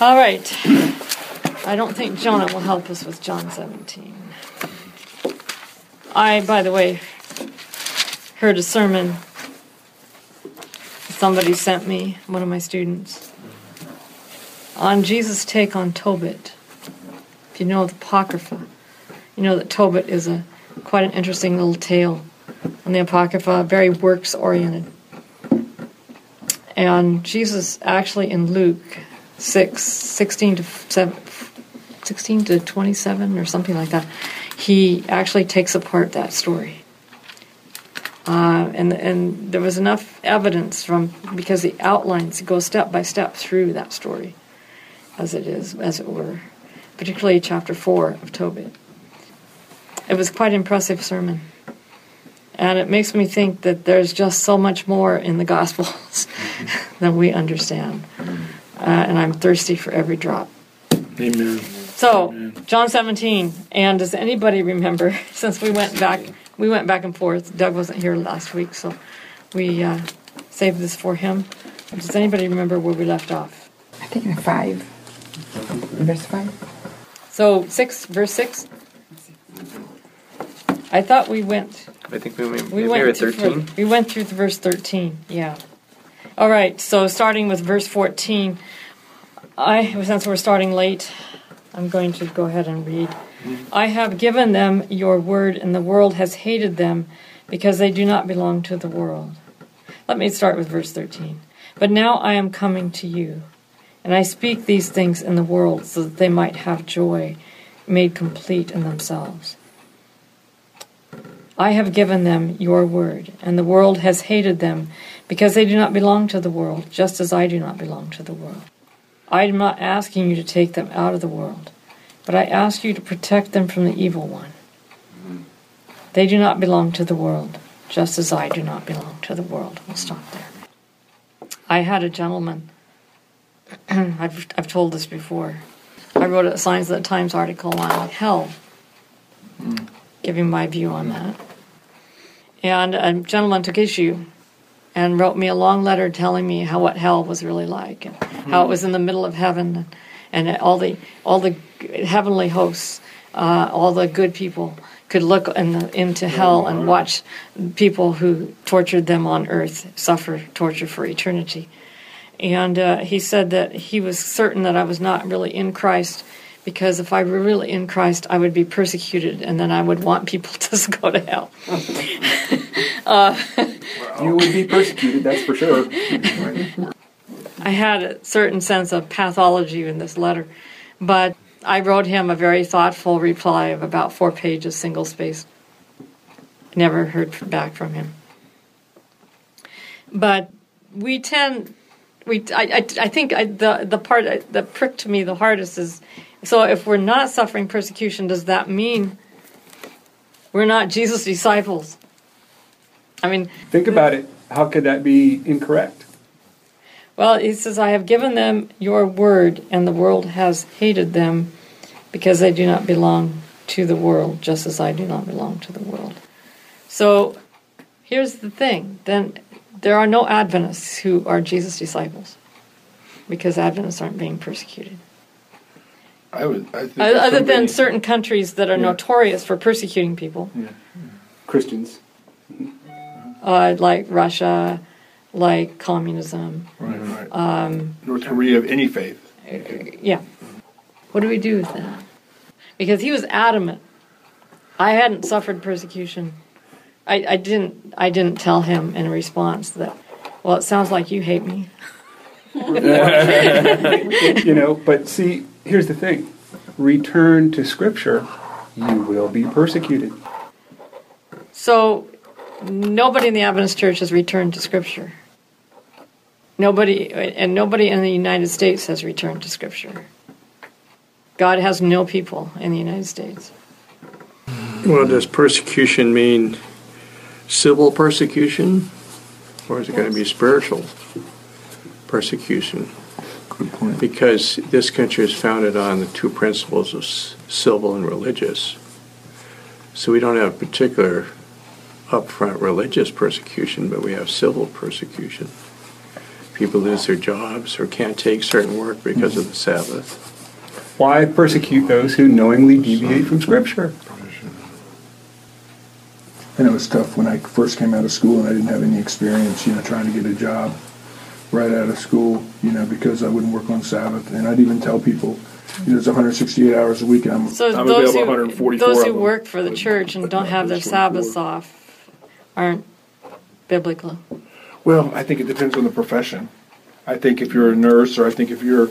All right. I don't think Jonah will help us with John 17. I, by the way, heard a sermon somebody sent me, one of my students, on Jesus' take on Tobit. If you know the Apocrypha, you know that Tobit is a quite an interesting little tale on the Apocrypha, very works oriented. And Jesus actually in Luke 6, 16 to 7, 16 to 27 or something like that, he actually takes apart that story. Uh, and and there was enough evidence from because the outlines go step by step through that story, as it is, as it were, particularly chapter four of Tobit. It was quite impressive sermon, and it makes me think that there's just so much more in the Gospels than we understand, uh, and I'm thirsty for every drop. Amen. So, Amen. John 17, and does anybody remember, since we went back, we went back and forth, Doug wasn't here last week, so we uh, saved this for him. Does anybody remember where we left off? I think in five. Verse five. So, 6, verse 6? I thought we went, I think we, we, we we went were to 13. we went through the verse 13, yeah. All right, so starting with verse 14, I, since we're starting late, I'm going to go ahead and read. I have given them your word, and the world has hated them because they do not belong to the world. Let me start with verse 13. But now I am coming to you, and I speak these things in the world so that they might have joy made complete in themselves. I have given them your word, and the world has hated them because they do not belong to the world, just as I do not belong to the world. I am not asking you to take them out of the world, but I ask you to protect them from the evil one. They do not belong to the world, just as I do not belong to the world. We'll stop there. I had a gentleman, I've, I've told this before. I wrote a Signs of the Times article on hell, giving my view on that. And a gentleman took issue and wrote me a long letter telling me how what hell was really like and how it was in the middle of heaven and, and all the all the heavenly hosts, uh, all the good people could look in the, into hell and watch people who tortured them on earth suffer torture for eternity. And uh, he said that he was certain that I was not really in Christ because if I were really in Christ, I would be persecuted and then I would want people to go to hell. Uh, you would be persecuted, that's for sure. I had a certain sense of pathology in this letter, but I wrote him a very thoughtful reply of about four pages, single spaced. Never heard back from him. But we tend, we I, I, I think I, the the part that pricked me the hardest is, so if we're not suffering persecution, does that mean we're not Jesus' disciples? I mean, Think about it. How could that be incorrect? Well, he says, I have given them your word, and the world has hated them because they do not belong to the world, just as I do not belong to the world. So here's the thing then there are no Adventists who are Jesus' disciples because Adventists aren't being persecuted. I would. I think Other than certain countries that are Yeah. notorious for persecuting people, yeah. Christians. uh, like Russia, like communism. Right, right. Um, North Korea of any faith. Yeah. What do we do with that? Because he was adamant. I hadn't suffered persecution. I, I didn't. I didn't tell him in response that. Well, it sounds like you hate me. you know, but see, here's the thing return to Scripture, you will be persecuted. So, nobody in the Adventist Church has returned to Scripture. Nobody, and nobody in the United States has returned to Scripture. God has no people in the United States. Well, does persecution mean civil persecution? Or is it going to be spiritual persecution? Good point. Because this country is founded on the two principles of civil and religious. So we don't have particular upfront religious persecution, but we have civil persecution. people lose their jobs or can't take certain work because of the Sabbath. Why persecute those who knowingly deviate from Scripture? And it was tough when I first came out of school and I didn't have any experience, you know, trying to get a job right out of school, you know, because I wouldn't work on Sabbath. And I'd even tell people, you know, it's 168 hours a week and I'm, So I'm those available who, 144 those who work for the church and don't have their Sabbaths off aren't biblical. Well, I think it depends on the profession. I think if you're a nurse, or I think if you're,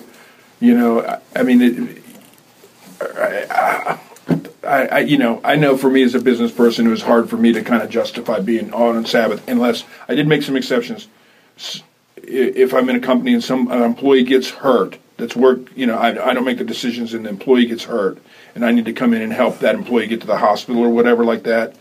you know, I, I mean, it, I, I, I, you know, I know for me as a business person, it was hard for me to kind of justify being on Sabbath, unless I did make some exceptions. If I'm in a company and some an employee gets hurt, that's work. You know, I, I don't make the decisions, and the employee gets hurt, and I need to come in and help that employee get to the hospital or whatever like that.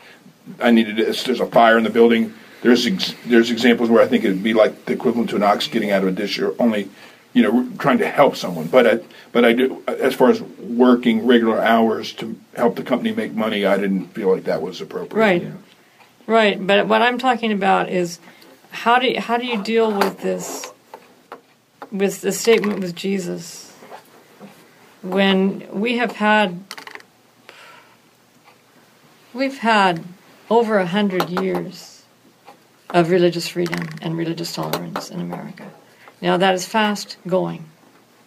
I needed there's a fire in the building. There's ex, there's examples where I think it'd be like the equivalent to an ox getting out of a dish, or only, you know, trying to help someone. But I, but I do as far as working regular hours to help the company make money, I didn't feel like that was appropriate. Right. you know. Right, but what I'm talking about is how do you, how do you deal with this with the statement with Jesus when we have had we've had over a hundred years of religious freedom and religious tolerance in America. Now that is fast going.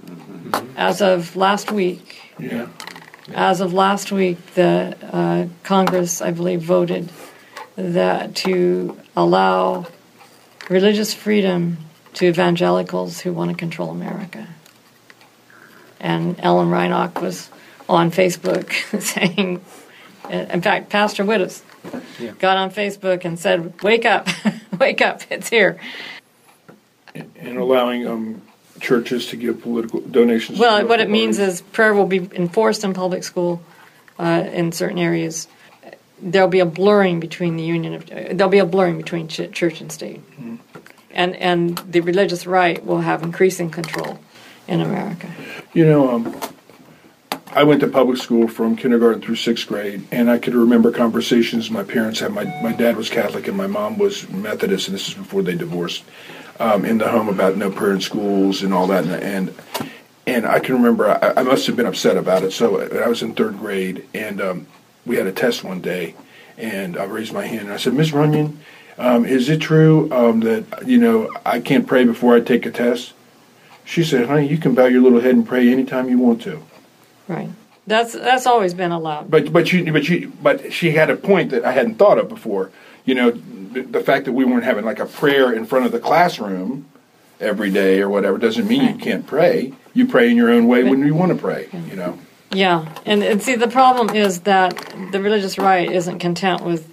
Mm-hmm. As of last week, Yeah. As of last week, the uh, Congress, I believe, voted that to allow religious freedom to evangelicals who want to control America. And Ellen Reinach was on Facebook saying, in fact, Pastor Wittes got on Facebook and said, "Wake up, wake up, it's here." And allowing um, churches to give political donations. Well, what it means is prayer will be enforced in public school uh, in certain areas. There'll be a blurring between the union of uh, there'll be a blurring between ch- church and state, and and the religious right will have increasing control in America. You know, um, I went to public school from kindergarten through sixth grade, and I could remember conversations my parents had. My, my dad was Catholic and my mom was Methodist, and this is before they divorced, um, in the home about no prayer in schools and all that. And, and, and I can remember I, I must have been upset about it. So I was in third grade, and um, we had a test one day, and I raised my hand and I said, Miss Runyon, um, is it true um, that, you know, I can't pray before I take a test? She said, honey, you can bow your little head and pray anytime you want to. Right. That's that's always been allowed. But but you but you but she had a point that I hadn't thought of before. You know, the, fact that we weren't having like a prayer in front of the classroom every day or whatever doesn't mean you can't pray. You pray in your own way when you want to pray. You know. Yeah, and, and see the problem is that the religious right isn't content with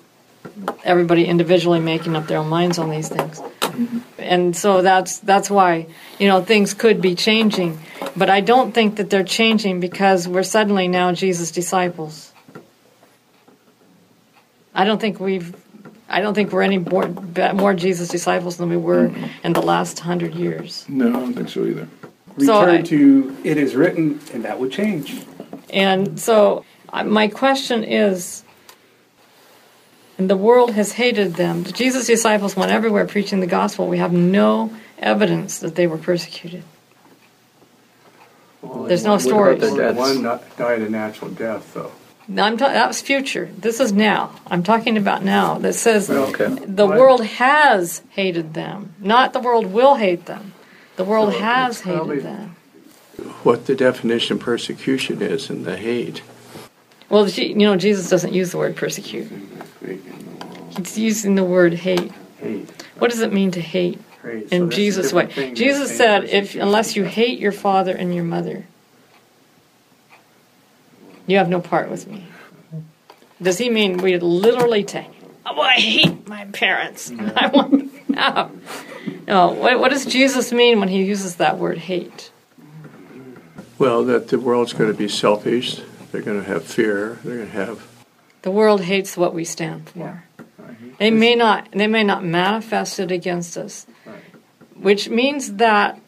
everybody individually making up their own minds on these things. Mm-hmm. And so that's that's why, you know, things could be changing, but I don't think that they're changing because we're suddenly now Jesus disciples. I don't think we've I don't think we're any more, more Jesus disciples than we were mm-hmm. in the last hundred years. No, I don't think so either. So Return I- to it is written, and that would change. And so, my question is and the world has hated them. Jesus' disciples went everywhere preaching the gospel. We have no evidence that they were persecuted. There's no What about stories. their deaths? One not- died a natural death, though. I'm ta- that was future. This is now. I'm talking about now. That says Okay. the world has hated them, not the world will hate them. The world So has hated them. What the definition of persecution is and the hate. Well, you know, Jesus doesn't use the word persecute. He's using the word hate. Hate. What does it mean to hate Hate. So in that's Jesus' way? different thing than Jesus said, "If unless you hate your father and your mother, you have no part with me." Does he mean we literally take? Oh, I hate my parents. I want no. No. What, what does Jesus mean when he uses that word hate? Well, that the world's going to be selfish. They're going to have fear. They're going to have. The world hates what we stand for. They may not they may not manifest it against us. Which means that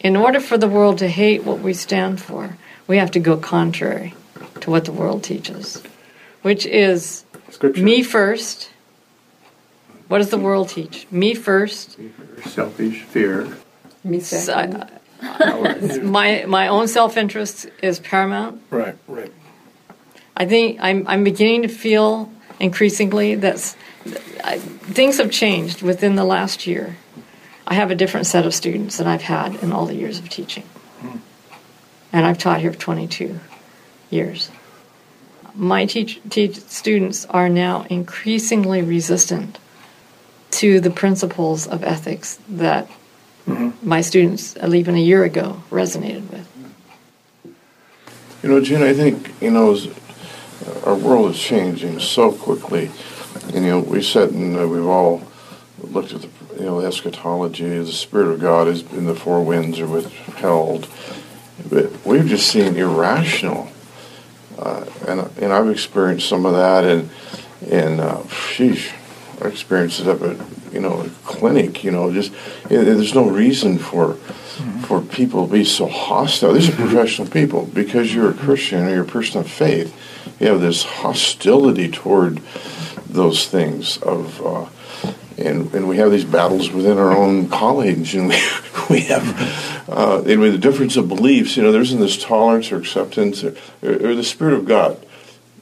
in order for the world to hate what we stand for, we have to go contrary to what the world teaches. Which is Scripture. me first. What does the world teach? Me first. Selfish, fear. Me So second. I- my my own self interest is paramount. Right, right. I think I'm I'm beginning to feel increasingly that s- I, things have changed within the last year. I have a different set of students than I've had in all the years of teaching, hmm. and I've taught here for 22 years. My teach, teach students are now increasingly resistant to the principles of ethics that my students, uh, even a year ago, resonated with. You know, Gene, I think, you know, our world is changing so quickly. And, you know, we said, and uh, we've all looked at the, you know, eschatology, the Spirit of God is in the four winds are withheld. But we've just seen irrational. Uh, and, and I've experienced some of that, and, and uh, sheesh, I experienced it up at, you know, a clinic, you know, just, there's no reason for, for people to be so hostile. These are professional people. Because you're a Christian or you're a person of faith, you have this hostility toward those things of, uh, and, and we have these battles within our own college, and we, we have, uh, with the difference of beliefs, you know, there isn't this tolerance or acceptance, or, or the Spirit of God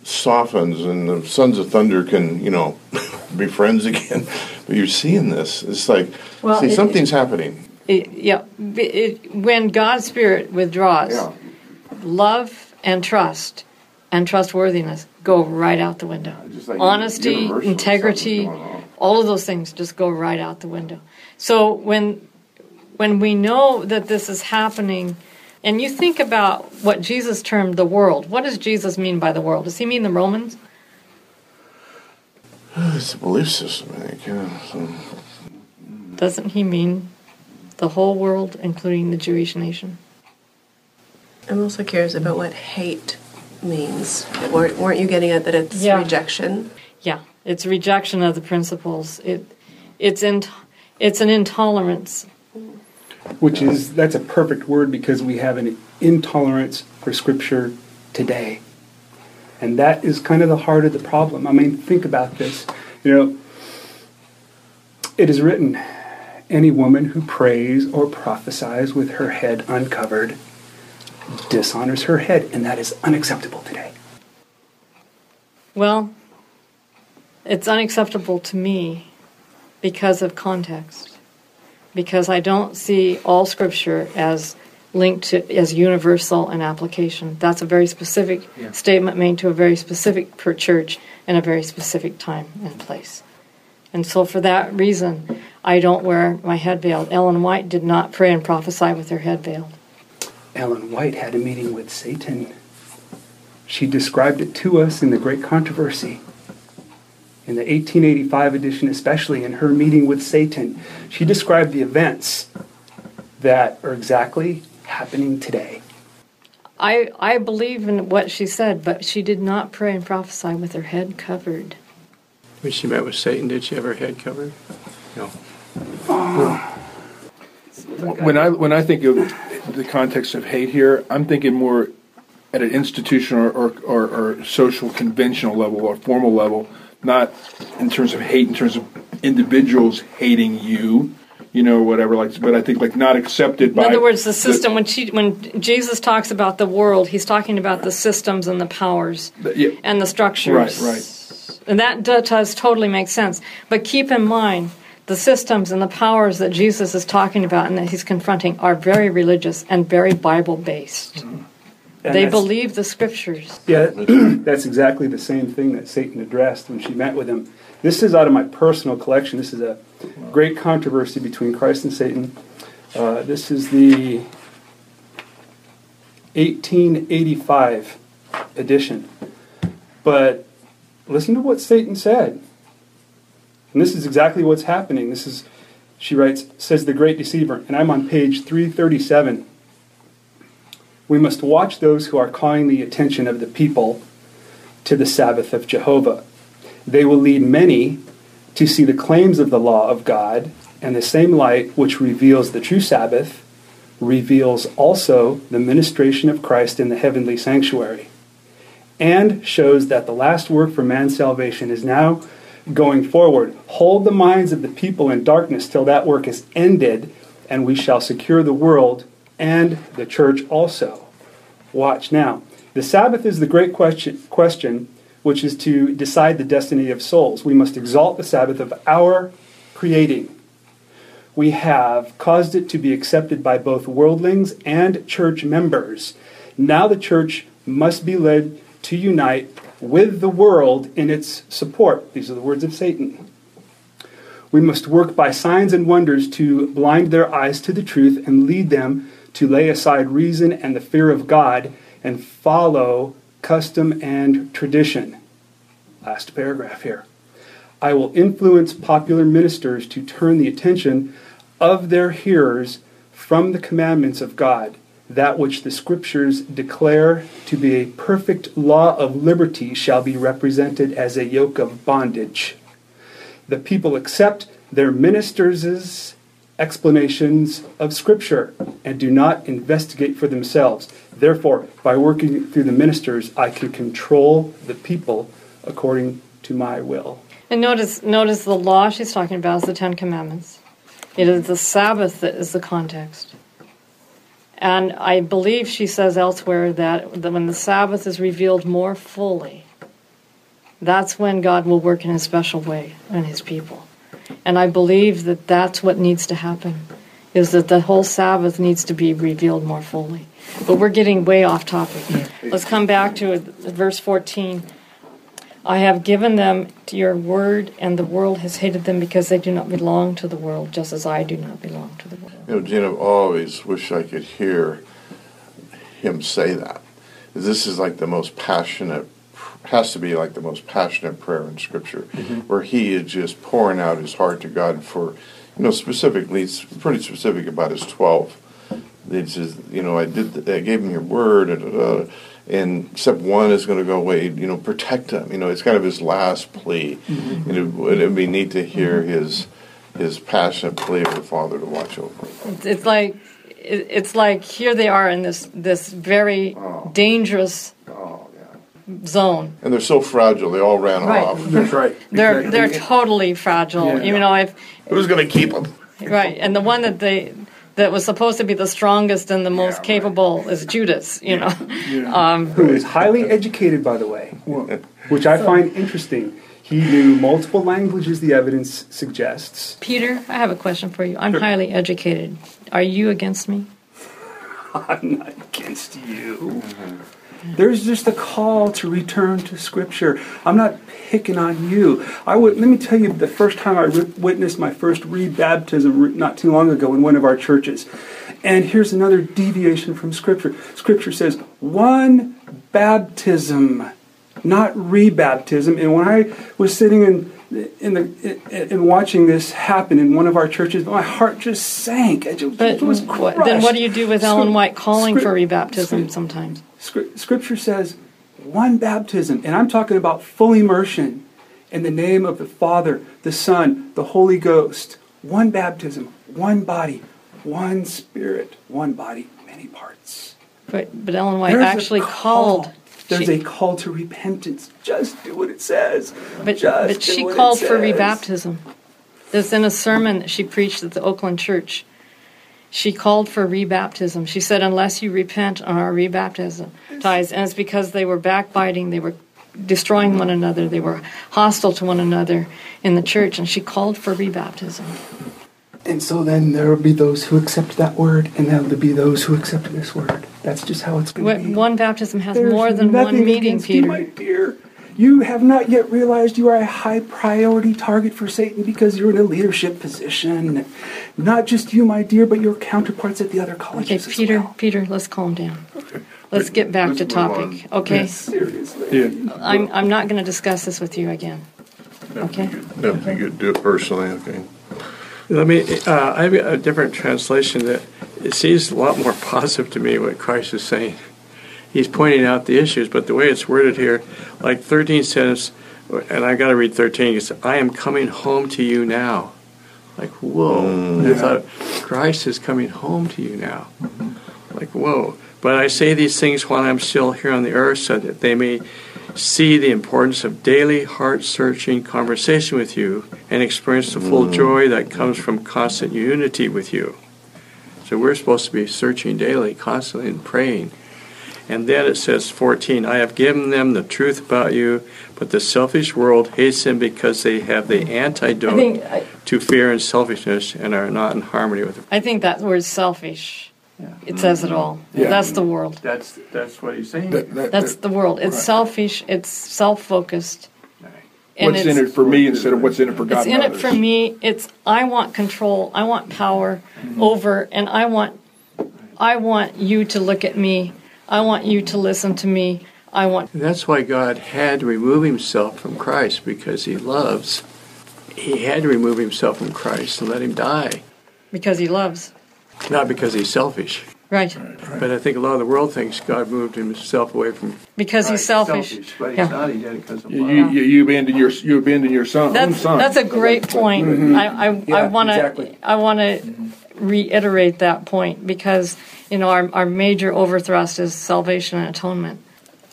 softens, and the sons of thunder can, you know, be friends again. But you're seeing this. It's like, Well, see, it- something's happening. It, yeah, it, when God's Spirit withdraws, Yeah. love and trust and trustworthiness go right out the window. Like Honesty, integrity, something's going on. all of those things just go right out the window. So when when we know that this is happening, and you think about what Jesus termed the world, what does Jesus mean by the world? Does he mean the Romans? It's a belief system, I think. Yeah. So, Doesn't he mean the whole world, including the Jewish nation? I'm also curious about what hate means. Weren't weren't you getting at that it's Yeah. rejection? Yeah, it's rejection of the principles. It, it's in, it's an intolerance. Which is that's a perfect word because we have an intolerance for scripture today. And that is kind of the heart of the problem. I mean think about this. You know it is written any woman who prays or prophesies with her head uncovered dishonors her head and that is unacceptable today. Well, it's unacceptable to me because of context. Because I don't see all scripture as linked to as universal in application. That's a very specific Yeah. statement made to a very specific per church in a very specific time and place. And so for that reason, I don't wear my head veiled. Ellen White did not pray and prophesy with her head veiled. ellen white had a meeting with satan she described it to us in the great controversy in the 1885 edition, especially in her meeting with Satan, she described the events that are exactly happening today. I, I believe in what she said, but she did not pray and prophesy with her head covered. When she met with Satan, did she have her head covered? No. When I when I think of the context of hate here, I'm thinking more at an institutional or, or, or social conventional level or formal level, not in terms of hate, in terms of individuals hating you, you know, whatever. Like, but I think like not accepted by. In other words, the system. when she, when Jesus talks about the world, he's talking about the systems and the powers The- yeah. and the structures. Right, right. And that does totally make sense. But keep in mind, the systems and the powers that Jesus is talking about and that he's confronting are very religious and very Bible based. Mm-hmm. And They believe the scriptures. Yeah, that's exactly the same thing that Satan addressed when she met with him. This is out of my personal collection. This is a great controversy between Christ and Satan. Uh, this is the 1885 edition. But listen to what Satan said. And this is exactly what's happening. This is, she writes, says the great deceiver. And I'm on page 337. We must watch those who are calling the attention of the people to the Sabbath of Jehovah. They will lead many to see the claims of the law of God, and the same light which reveals the true Sabbath reveals also the ministration of Christ in the heavenly sanctuary, and shows that the last work for man's salvation is now going forward. Hold the minds of the people in darkness till that work is ended, and we shall secure the world and the church also. Watch now. The Sabbath is the great question, question, which is to decide the destiny of souls. We must exalt the Sabbath of our creating. We have caused it to be accepted by both worldlings and church members. Now the church must be led to unite with the world in its support. These are the words of Satan. We must work by signs and wonders to blind their eyes to the truth and lead them to lay aside reason and the fear of God and follow custom and tradition. Last paragraph here. I will influence popular ministers to turn the attention of their hearers from the commandments of God, that which the Scriptures declare to be a perfect law of liberty shall be represented as a yoke of bondage. The people accept their ministers' explanations of Scripture and do not investigate for themselves. Therefore, by working through the ministers, I can control the people according to my will. And notice, notice the law she's talking about is the Ten Commandments. It is the Sabbath that is the context. And I believe she says elsewhere that, when the Sabbath is revealed more fully, that's when God will work in a special way in his people. And I believe that that's what needs to happen, is that the whole Sabbath needs to be revealed more fully. But we're getting way off topic. Let's come back to verse 14. I have given them your word, and the world has hated them because they do not belong to the world, just as I do not belong to the world. You know, Gene, I've always wish I could hear him say that. This is like the most passionate, has to be like the most passionate prayer in Scripture, where he is just pouring out his heart to God for, you know, specifically, it's pretty specific about his 12. He says, you know, I did, I gave him your word, and, uh, and except one is going to go away, you know, protect him. You know, it's kind of his last plea. And it would it'd be neat to hear his his passionate plea of the Father to watch over him. It's, it's like it's like here they are in this this very Oh. dangerous Oh, yeah. Zone. And they're so fragile, they all ran Right. off. That's right. They're Exactly. they're totally fragile. Yeah. You know, if Who's going to keep them? right, and the one that they that was supposed to be the strongest and the most right. capable is Judas. You know, um, who is highly educated, by the way, which I find interesting. He knew multiple languages, the evidence suggests. Peter, I have a question for you. I'm highly educated. Are you against me? I'm not against you. Mm-hmm. There's just a call to return to Scripture. I'm not picking on you. I would let me tell you the first time I re- witnessed my first rebaptism re- not too long ago in one of our churches. And here's another deviation from Scripture. Scripture says one baptism, not rebaptism. And when I was sitting in in the in, in watching this happen in one of our churches, my heart just sank. It just, But it was what, then what do you do with Ellen White calling for rebaptism sometimes? Scri- Scripture says one baptism, and I'm talking about full immersion in the name of the Father, the Son, the Holy Ghost. One baptism, one body, one spirit, one body, many parts. But but Ellen White There's actually call. called. There's she- a call to repentance. Just do what it says. But, Just but she called for rebaptism. There's in a sermon that she preached at the Oakland church. She called for rebaptism. She said, unless you repent and are rebaptized, and it's because they were backbiting, they were destroying one another, they were hostile to one another in the church, and she called for rebaptism. And so then there will be those who accept that word, and there will be those who accept this word. That's just how it's going What- to be. One baptism has There's more than one meaning, against You, my Peter. dear. You have not yet realized you are a high priority target for Satan because you're in a leadership position. Not just you, my dear, but your counterparts at the other Okay, colleges. as Peter, well. Peter, let's calm down. Okay. Let's get back Let's to move topic. Okay, Seriously. Yeah. I'm I'm not going to discuss this with you again. Okay. That'd be good. Do it personally, okay? Let me, uh, I have a different translation that it seems a lot more positive to me what Christ is saying. He's pointing out the issues, but the way it's worded here, like 13 says, and I got to read 13, it says, I am coming home to you now. Like, whoa. Mm. I thought, Christ is coming home to you now. Mm-hmm. Like, whoa. But I say these things while I'm still here on the earth so that they may see the importance of daily heart searching conversation with you and experience the full mm. joy that comes from constant unity with you. So we're supposed to be searching daily, constantly, and praying. And then it says 14, I have given them the truth about you, but the selfish world hates them because they have the I antidote think I, to fear and selfishness and are not in harmony with it. I think that word selfish. It says it all. Yeah. That's the world. That's that's what he's saying. That- that- That's that- the world. It's Right. selfish. It's self-focused. And what's in it for me instead of what's in it for God It's in it for me. It's I want control. I want power Mm-hmm. over, and I want I want you to look at me. I want you to listen to me. I want. And that's why God had to remove himself from Christ because he loves. He had to remove himself from Christ and let him die, Because he loves. not because he's selfish. Right. But I think a lot of the world thinks God moved himself away from Because he's Christ. selfish. but he's Yeah. not. He did it because of You, love. you, you abandon your you abandon your son. That's son. that's a great point. Mm-hmm. I I, I Yeah, want to exactly. I want to reiterate that point because you know our our major overthrust is salvation and atonement.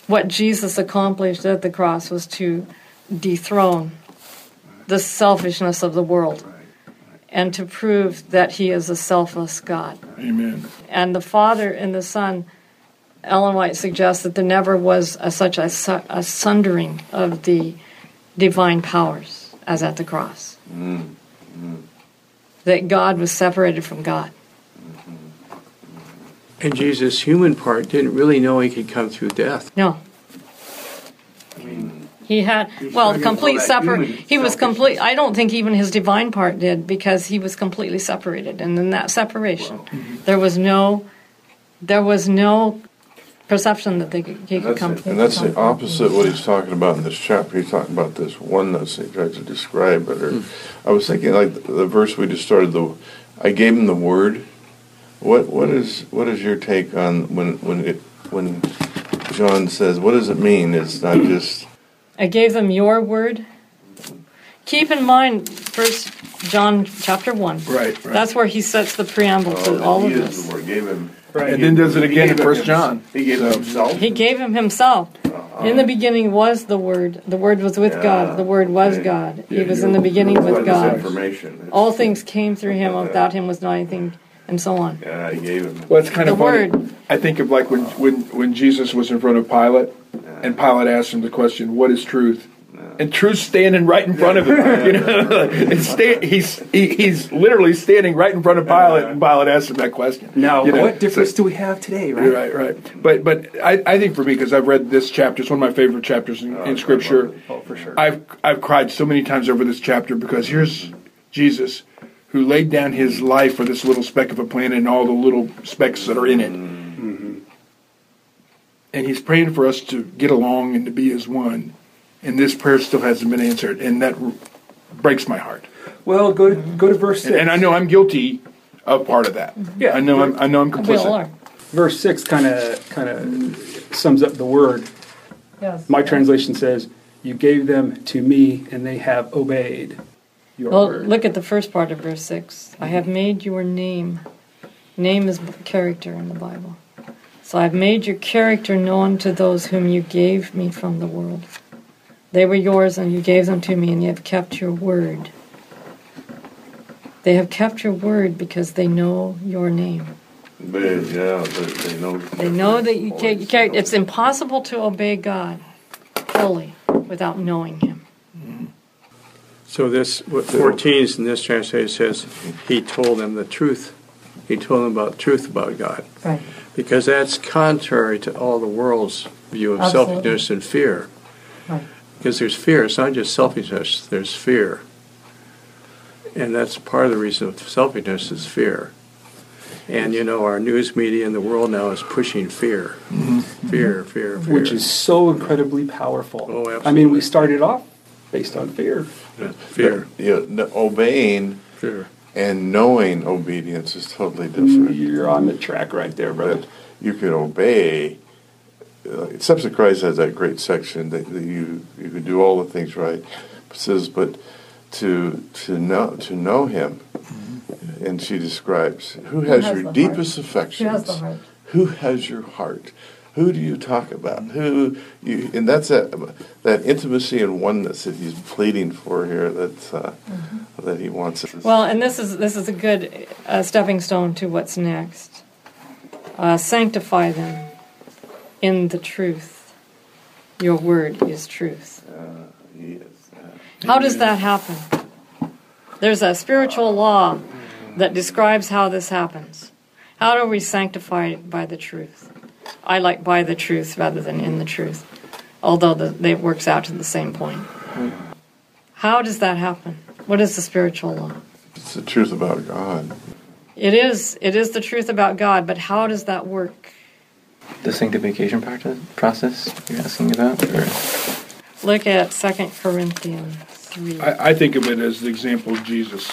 What Jesus accomplished at the cross was to dethrone the selfishness of the world and to prove that he is a selfless God. Amen. And the Father and the Son, Ellen White suggests that there never was a, such a, a sundering of the divine powers as at the cross. Mm-hmm. That God was separated from God. Mm-hmm. Mm-hmm. And Jesus' human part didn't really know he could come through death. No. I mean, He had He's well showing us complete all separate. He was complete. I don't think even his divine part did because he was completely separated. And in that separation, mm-hmm. there was no, there was no perception that they could, he could come. it. And that's the opposite of what he's talking about in this chapter. He's talking about this oneness. He tries to describe it. Or hmm. I was thinking like the, the verse we just started. The I gave him the word. What what is what is your take on when when it when John says what does it mean? It's not just I gave them your word. Keep in mind, First John chapter one. Right, right. That's where he sets the preamble to oh, all Oh, he of this. the word. Gave him. Right. And then does it He again in gave him First John. He gave So- himself. He gave him himself. Uh-huh. In the beginning was the Word. The Word was with Yeah. God. The Word was Yeah. God. He Yeah, was you- in the beginning What with is God. Information. It's- All things came through him. Yeah. Without him was not anything, and so on. Yeah, he gave him. Well, it's kind of The funny. word. I think of like when, when, when Jesus was in front of Pilate, and Pilate asked him the question, "What is truth?" And truth's standing right in front of him. You know, it's sta- he's he, he's literally standing right in front of Pilate, and Pilate asked him that question. Now, You know, what difference so- do we have today, right? Right, right. But but I, I think for me because I've read this chapter, it's one of my favorite chapters in, in oh, Scripture. Oh, oh, for sure. I've I've cried so many times over this chapter because here's Jesus who laid down his life for this little speck of a planet and all the little specks that are in it. And he's praying for us to get along and to be as one. And this prayer still hasn't been answered, and that breaks my heart. Well, go to go to verse six. And, and I know I'm guilty of part of that. Yeah. I know I'm I know I'm We all are. complicit. verse six kind of kind of sums up the word. Yes. My translation says, "You gave them to me, and they have obeyed your Well, word." look at the first part of verse 6. I have made your name. Name is character in the Bible. So I've made your character known to those whom you gave me from the world. They were yours, and you gave them to me, and you have kept your word. They have kept your word because they know your name. But, yeah, they, they know. They know that you ca- you carry. It's impossible to obey God fully without knowing Him. So this what 14 in this translation says he told them the truth. He told them about truth about God Right. Because that's contrary to all the world's view of Absolutely. selfishness and fear. Right. Because there's fear. It's not just selfishness. There's fear, and that's part of the reason of selfishness is fear. And you know our news media in the world now is pushing fear, mm-hmm. fear, fear, mm-hmm. fear. which is so incredibly powerful. Oh, absolutely. I mean, we started off based on fear. fear, You know, obeying fear. And knowing obedience is totally different. You're on the track right there, brother. But you can obey. Uh, Steps of Christ has that great section that, that you you can do all the things right. It says, but to to know to know Him, and she describes who has, has your deepest heart? affections. Who has the heart? Who has your heart? Who do you talk about? Who you? And that's that that intimacy and oneness that he's pleading for here. That uh, that he wants. us. Well, and this is this is a good uh, stepping stone to what's next. Uh, sanctify them in the truth. Your word is truth. Uh, uh, How does that happen? There's a spiritual law that describes how this happens. How do we sanctify by the truth? I like by the truth rather than in the truth, although the, it works out to the same point. How does that happen? What is the spiritual law? it's the truth about God. It is. It is the truth about God, but how does that work? The sanctification practice, process you're asking about? Or? Look at 2 Corinthians 3. I, I think of it as the example of Jesus.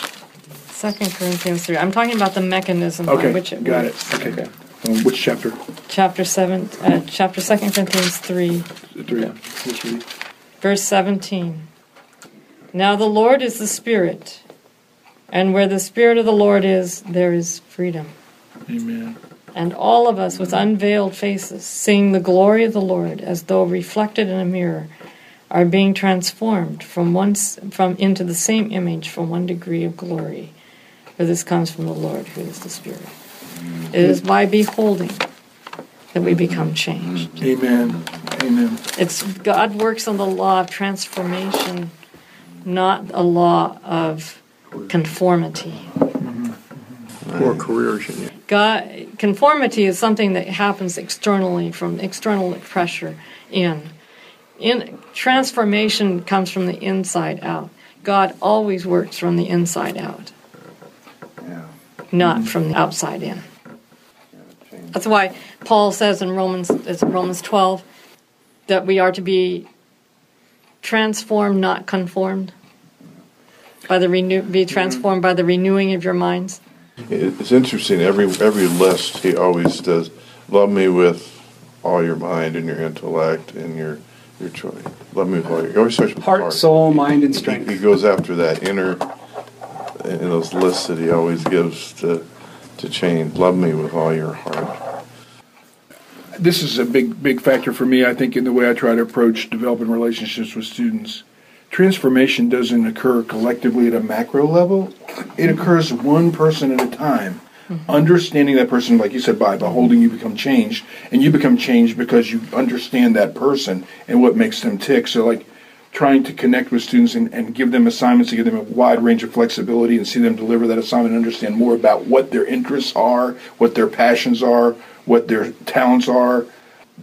2 Corinthians 3. I'm talking about the mechanism by which it got works. it. Okay. Um, which chapter? Chapter 7, uh, chapter 2 Corinthians 3, Three. Let's read. verse 17. Now the Lord is the Spirit, and where the Spirit of the Lord is, there is freedom. Amen. And all of us with unveiled faces, seeing the glory of the Lord as though reflected in a mirror, are being transformed from once from into the same image from one degree of glory. For this comes from the Lord who is the Spirit. It is by beholding that we become changed. Amen. Amen. It's God works on the law of transformation, not a law of conformity. Mm-hmm. Or coercion. God, conformity is something that happens externally from external pressure in. In transformation comes from the inside out. God always works from the inside out, Yeah. not from the outside in. That's why Paul says in Romans, it's Romans 12, that we are to be transformed, not conformed. By the renew, be transformed by the renewing of your minds. It's interesting. Every every list he always does. Love me with all your mind and your intellect and your your choice. Love me with all your. He always starts with Heart, heart. soul, mind, and He, strength. he goes after that inner in those lists that he always gives to to change. Love me with all your heart. This is a big, big factor for me, I think, in the way I try to approach developing relationships with students. Transformation doesn't occur collectively at a macro level. It occurs one person at a time. Mm-hmm. Understanding that person, like you said, by beholding, you become changed, and you become changed because you understand that person and what makes them tick. So, like, trying to connect with students and, and give them assignments to give them a wide range of flexibility and see them deliver that assignment and understand more about what their interests are, what their passions are, what their talents are.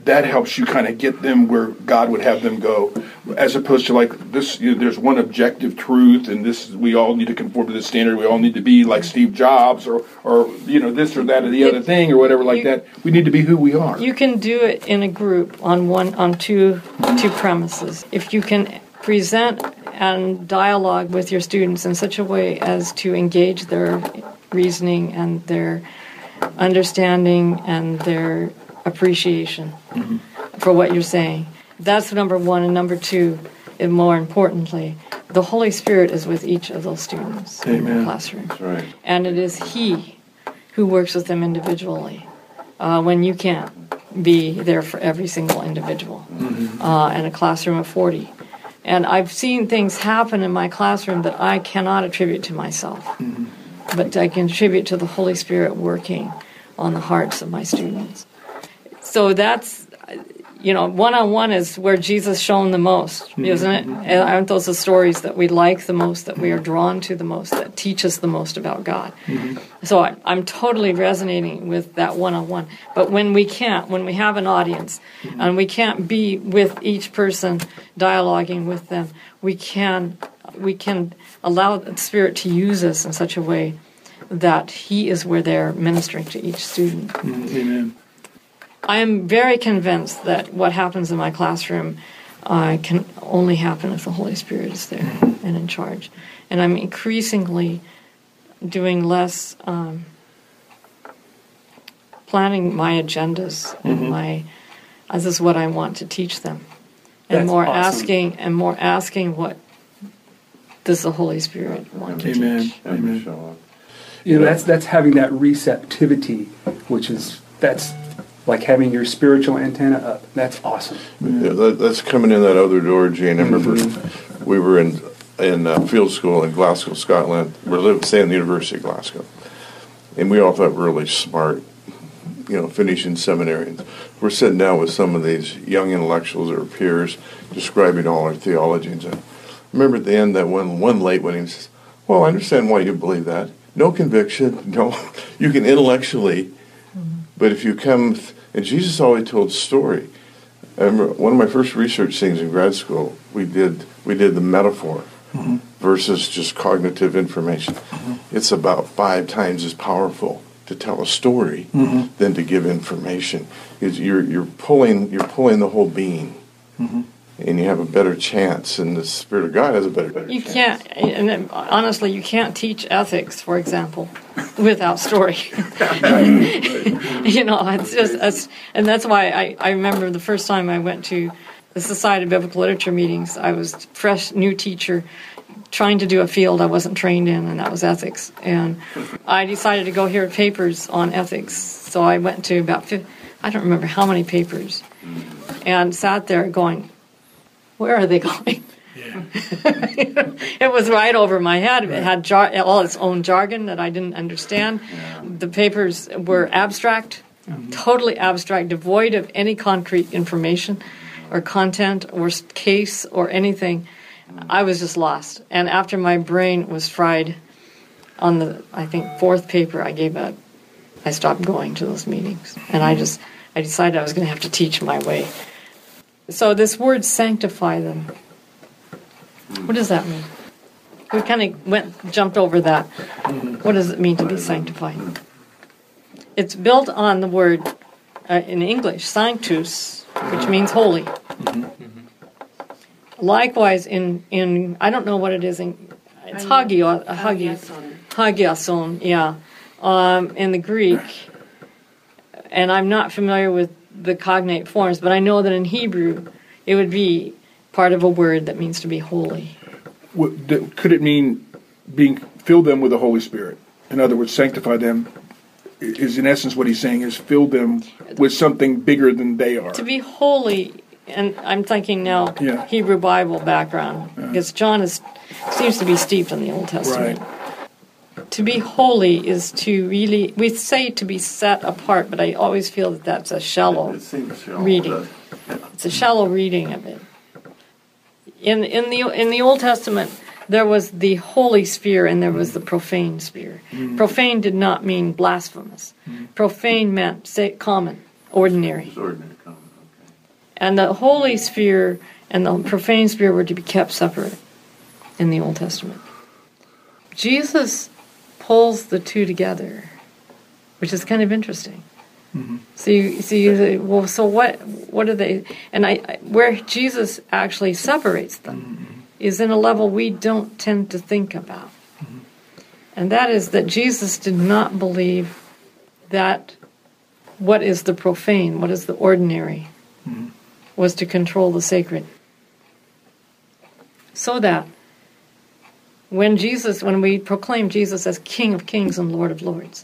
That helps you kind of get them where God would have them go, as opposed to like this. You know, there's one objective truth, and this we all need to conform to this standard. We all need to be like Steve Jobs, or or you know this or that or the other thing, or whatever like you- that. We need to be who we are. You can do it in a group on one on two two premises. If you can present and dialogue with your students in such a way as to engage their reasoning and their understanding and their appreciation for what you're saying. That's number one. And number two, and more importantly, the Holy Spirit is with each of those students in the classroom. That's right. And it is He who works with them individually uh, when you can't be there for every single individual uh, in a classroom of 40. And I've seen things happen in my classroom that I cannot attribute to myself, but I can attribute to the Holy Spirit working on the hearts of my students. So that's, you know, one on one is where Jesus shone the most, mm-hmm. isn't it? And aren't those the stories that we like the most, that we are mm-hmm. drawn to the most, that teach us the most about God? Mm-hmm. So I, I'm totally resonating with that one on one. But when we can't, when we have an audience and we can't be with each person dialoguing with them, we can we can allow the Spirit to use us in such a way that He is where they're ministering to each student. Amen. I am very convinced that what happens in my classroom uh, can only happen if the Holy Spirit is there and in charge. And I'm increasingly doing less um, planning my agendas and my this is what I want to teach them, and That's more awesome. asking and more asking what does the Holy Spirit want to teach. Have Amen. to show up. You know, that's that's having that receptivity, which is that's like having your spiritual antenna up. That's awesome. Yeah, that, that's coming in that other door, Gene. I remember we were in in uh, field school in Glasgow, Scotland. We're living, staying at the University of Glasgow, and we all thought we were really smart, you know, finishing seminary. And we're sitting down with some of these young intellectuals or peers, describing all our theology. And I remember at the end that one one late one he says, "Well, I understand why you believe that. No conviction. No, you can intellectually, but if you come." Th- and Jesus always told story. I remember one of my first research things in grad school. We did we did the metaphor mm-hmm. versus just cognitive information. Mm-hmm. It's about five times as powerful to tell a story mm-hmm. than to give information. You're you're pulling you're pulling the whole being, and you have a better chance. And the Spirit of God has a better better You chance. can't, and honestly, you can't teach ethics, for example, without story. you know, it's just, it's, and that's why I, I remember the first time I went to the Society of Biblical Literature meetings, I was fresh, new teacher, trying to do a field I wasn't trained in, and that was ethics. And I decided to go hear papers on ethics, so I went to about, fif- I don't remember how many papers, and sat there going, where are they going? it was right over my head. It had jar- all its own jargon that I didn't understand. The papers were abstract, mm-hmm. totally abstract, devoid of any concrete information or content or case or anything. I was just lost. And after my brain was fried on the, I think, fourth paper, I gave up. I stopped going to those meetings. And I just, I decided I was going to have to teach my way. So this word sanctify them. What does that mean? We kind of went jumped over that. What does it mean to be sanctified? It's built on the word uh, in English sanctus, which means holy. Likewise, in in I don't know what it is in it's hagio, hagio, hagiason, yeah, um, in the Greek, and I'm not familiar with the cognate forms, but I know that in Hebrew it would be part of a word that means to be holy. Could it mean being fill them with the Holy Spirit? In other words, sanctify them is in essence what he's saying is fill them with something bigger than they are. To be holy, and I'm thinking now Yeah. Hebrew Bible background, because John is seems to be steeped in the Old Testament. To be holy is to really, we say to be set apart, but I always feel that that's a shallow It seems shallow, reading. doesn't? It's a shallow reading of it. In in the in the Old Testament, there was the holy sphere and there was the mm-hmm. profane sphere. Mm-hmm. Profane did not mean blasphemous. Mm-hmm. Profane meant say, common, ordinary. Ordinary common, okay. And the holy sphere and the profane sphere were to be kept separate in the Old Testament. Jesus pulls the two together, which is kind of interesting. Mm-hmm. So you, so you say, well, so what? What are they? And I, I, where Jesus actually separates them mm-hmm. is in a level we don't tend to think about, mm-hmm. and that is that Jesus did not believe that what is the profane, what is the ordinary, was to control the sacred. So that when Jesus, when we proclaim Jesus as King of Kings and Lord of Lords,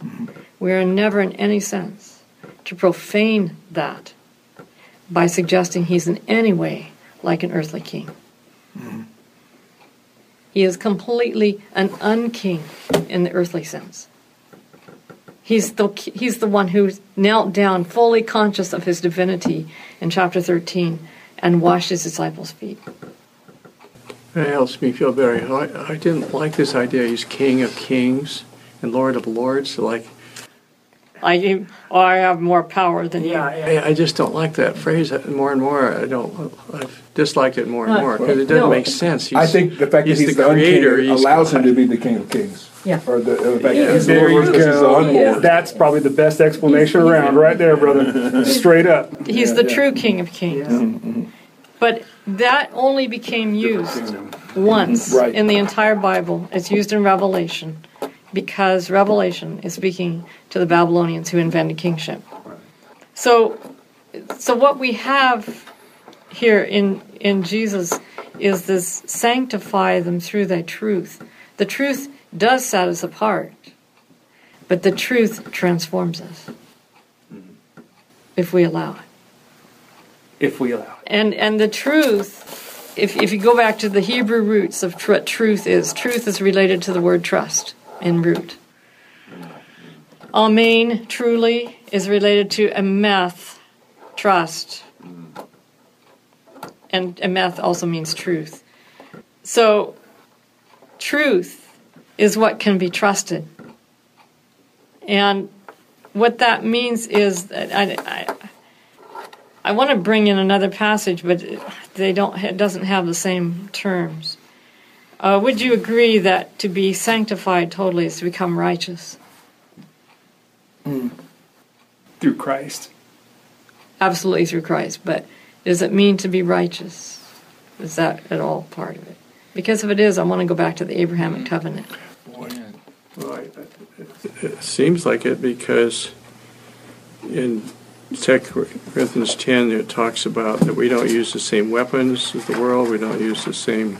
we are never in any sense to profane that by suggesting he's in any way like an earthly king. He is completely an unking in the earthly sense. He's the, he's the one who knelt down fully conscious of his divinity in chapter 13 and washed his disciples' feet. It helps me feel better. I, I didn't like this idea. He's King of Kings and Lord of Lords. Like, I, oh, I have more power than you. I, I just don't like that phrase more and more. I don't. I've disliked it more and more because it doesn't no. make sense. He's, I think the fact that he's the, creator. unking he's allows him to be the King of Kings. Yeah. Or the, the fact Yeah, that he's the There Lord you versus the go. unlord. That's probably the best explanation around, right there, brother. Straight up. He's the true King of Kings. Mm-hmm, mm-hmm. But that only became used once Right. in the entire Bible. It's used in Revelation because Revelation is speaking to the Babylonians who invented kingship. So, so what we have here in in Jesus is this sanctify them through thy truth. The truth does set us apart, but the truth transforms us. Mm-hmm. if we allow it. If we allow it. And and the truth, if if you go back to the Hebrew roots of what truth is, truth is related to the word trust in root. Amen, truly, is related to emeth, trust. And emeth also means truth. So, truth is what can be trusted. And what that means is that I, I, I want to bring in another passage, but they don't. It doesn't have the same terms. Uh, would you agree that to be sanctified totally is to become righteous? Through Christ. Absolutely through Christ, but does it mean to be righteous? Is that at all part of it? Because if it is, I want to go back to the Abrahamic covenant. Well, I- It seems like it because in 2 Corinthians 10, it talks about that we don't use the same weapons as the world, we don't use the same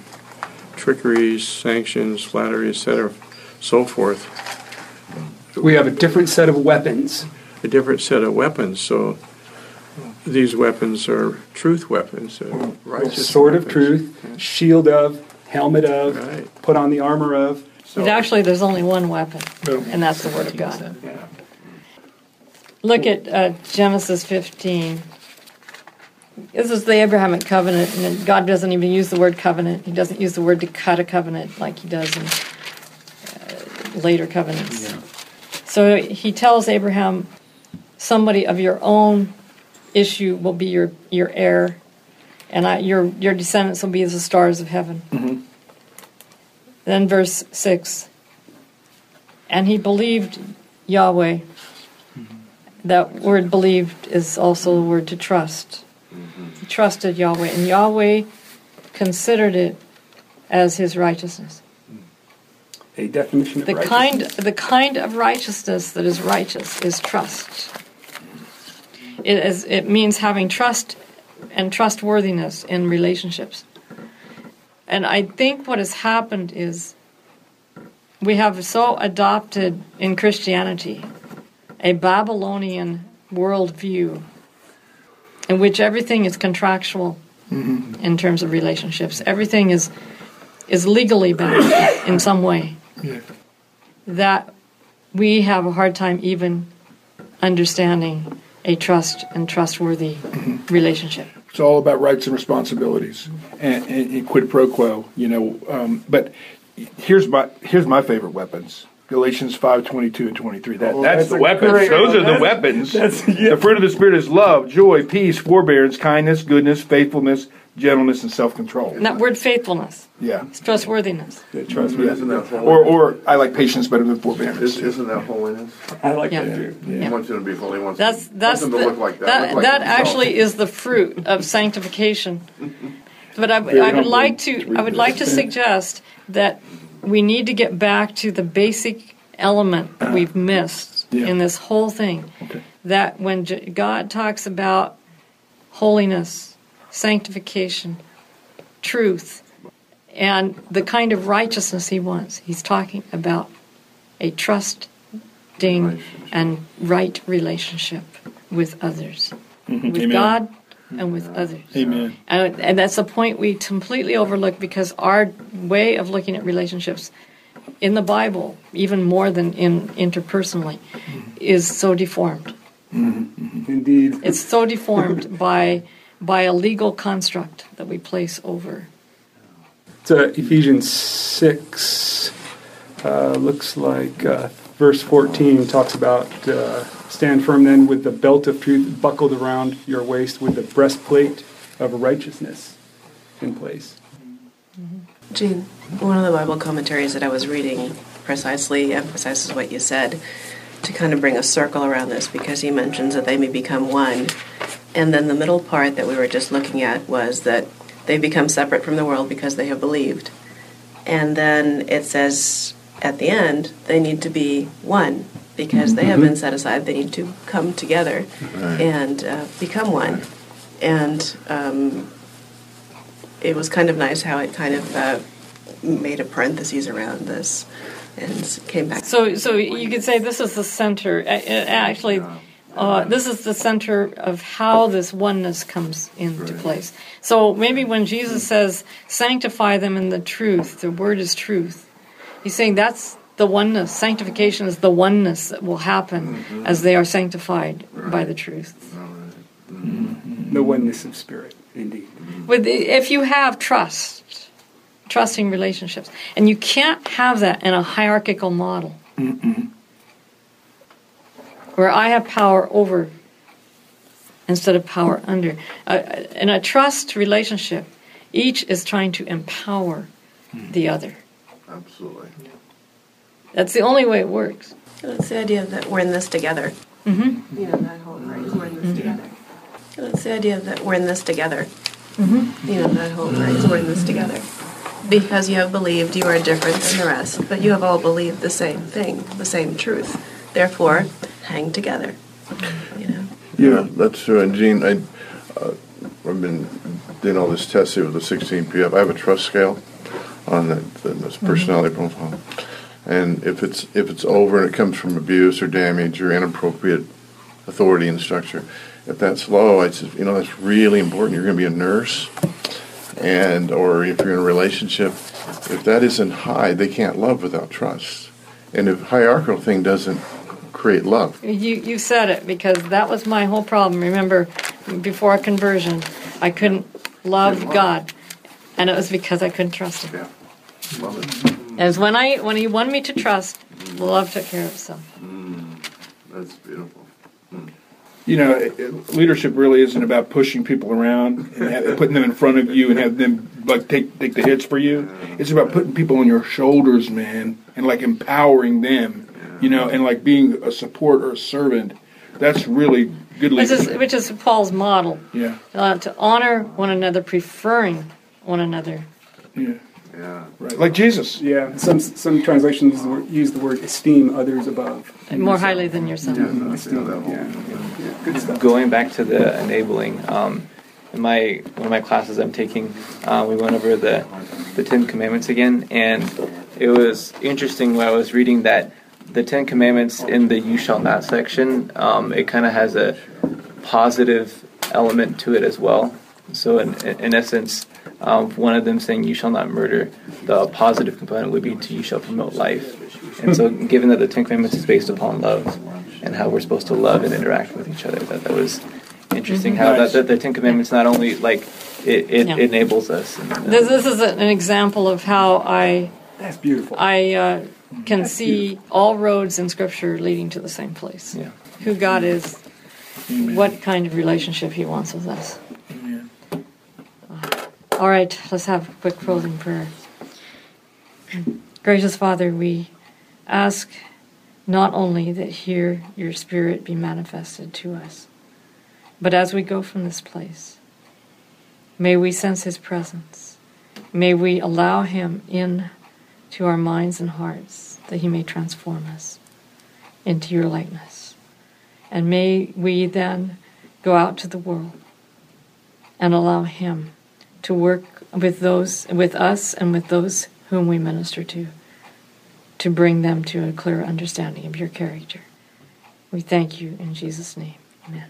trickeries, sanctions, flattery, etc., so forth. We have a different set of weapons. A different set of weapons, so these weapons are truth weapons, uh, righteous Sword of weapons. truth, shield of, helmet of, Right. put on the armor of. But actually, there's only one weapon, and that's the Word of God. Look at uh, Genesis 15. This is the Abrahamic covenant, and God doesn't even use the word covenant. He doesn't use the word to cut a covenant like he does in uh, later covenants. So he tells Abraham, somebody of your own issue will be your, your heir, and I, your, your descendants will be as the stars of heaven. Then verse 6 And he believed Yahweh. That word believed is also the word to trust. He trusted Yahweh, and Yahweh considered it as his righteousness. A definition of The kind, the kind of righteousness that is righteous is trust. It, is, it means having trust and trustworthiness in relationships. And I think what has happened is we have so adopted in Christianity a Babylonian worldview in which everything is contractual in terms of relationships. Everything is is legally bound in some way. That we have a hard time even understanding a trust and trustworthy relationship. It's all about rights and responsibilities and, and, and quid pro quo, you know. Um, but here's my here's my favorite weapons. Galatians five twenty two and twenty three. That Oh, that's, that's the a weapons. great Those are the weapons. that's- yeah. The fruit of the spirit is love, joy, peace, forbearance, kindness, goodness, faithfulness, gentleness, and self control. And that word faithfulness, Yeah. it's trustworthiness. Trust me. Isn't that holiness? Or or I like patience better than forbearance. Is- Isn't that holiness? I like Yeah. that too. He wants you to be holy. He wants That's that's the, him to look like that. that, like that actually is the fruit of sanctification. But I, I would like to to I would like to suggest that we need to get back to the basic element that we've missed Yeah. in this whole thing. Okay. That when J- God talks about holiness, sanctification, truth, and the kind of righteousness He wants, He's talking about a trusting and right relationship with others, with Mm-hmm. Amen. God and with others. Amen. And, and that's a point we completely overlook because our way of looking at relationships in the Bible, even more than in interpersonally, is so deformed. Indeed. It's so deformed by by a legal construct that we place over. So Ephesians 6 uh, looks like uh, verse 14 talks about uh, stand firm then with the belt of truth buckled around your waist with the breastplate of righteousness in place. Gene, one of the Bible commentaries that I was reading precisely emphasizes what you said to kind of bring a circle around this because he mentions that they may become one. And then the middle part that we were just looking at was that they become separate from the world because they have believed. And then it says at the end, they need to be one because they have been set aside. They need to come together and uh, become one. And um, it was kind of nice how it kind of uh, made a parentheses around this and came back. So, so you could say this is the center. A- a- Actually, uh, this is the center of how this oneness comes into place. So maybe when Jesus says, sanctify them in the truth, the word is truth, he's saying that's the oneness. Sanctification is the oneness that will happen mm-hmm. as they are sanctified by the truth. The oneness of spirit, indeed. Mm-hmm. With if you have trust, trusting relationships, and you can't have that in a hierarchical model, where I have power over instead of power under. Uh, uh in a trust relationship, each is trying to empower mm. the other. Absolutely. That's the only way it works. It's the idea that we're in this together. Mm-hmm. You know, that whole phrase, we're in this together. It's the idea that we're in this together. You know, that whole phrase, we're in this together. Because you have believed you are different than the rest, but you have all believed the same thing, the same truth. Therefore, hang together. You know. Yeah, that's true. And Gene, I, uh, I've been doing all this testing with the 16 PF. I have a trust scale on the, the, this personality profile, and if it's if it's over and it comes from abuse or damage or inappropriate authority and structure, if that's low, I said, you know, that's really important. You're going to be a nurse, and or if you're in a relationship, if that isn't high, they can't love without trust. And if hierarchical thing doesn't create love, You you said it because that was my whole problem. Remember, before conversion, I couldn't love God, and it was because I couldn't trust Him. yeah, love it. As when I when He won me to trust, love took care of itself. That's beautiful. You know, it- it- leadership really isn't about pushing people around and ha- putting them in front of you and have them like take take the hits for you. It's about putting people on your shoulders, man, and like empowering them. You know, and like being a support or a servant. That's really good Which is leadership. which is Paul's model Yeah, uh, to honor one another, preferring one another. yeah, Yeah. right. Like Jesus. Yeah, some some translations use the word, use the word esteem others above. More highly than yourself. Yeah, Esteem, that whole- yeah, yeah, good stuff. Going back to the enabling, um, in my one of my classes I'm taking, uh, we went over the the Ten Commandments again, and it was interesting when I was reading that the Ten Commandments in the "You shall not" section, um, it kind of has a positive element to it as well. So in in essence, um, one of them saying "You shall not murder," the positive component would be to "You shall promote life." And so, given that the Ten Commandments is based upon love and how we're supposed to love and interact with each other, that that was interesting. How that, that the Ten Commandments not only like it, it Yeah. enables us. And, uh, This, this is an example of how I That's beautiful. I uh, can see all roads in Scripture leading to the same place. yeah. Who God is, what kind of relationship He wants with us. All right, let's have a quick closing prayer. Gracious Father, we ask not only that here your Spirit be manifested to us, but as we go from this place, may we sense His presence. May we allow Him in to our minds and hearts that He may transform us into your likeness. And may we then go out to the world and allow Him to work with those, with us, and with those whom we minister to, to bring them to a clear understanding of your character. We thank you in Jesus' name. Amen.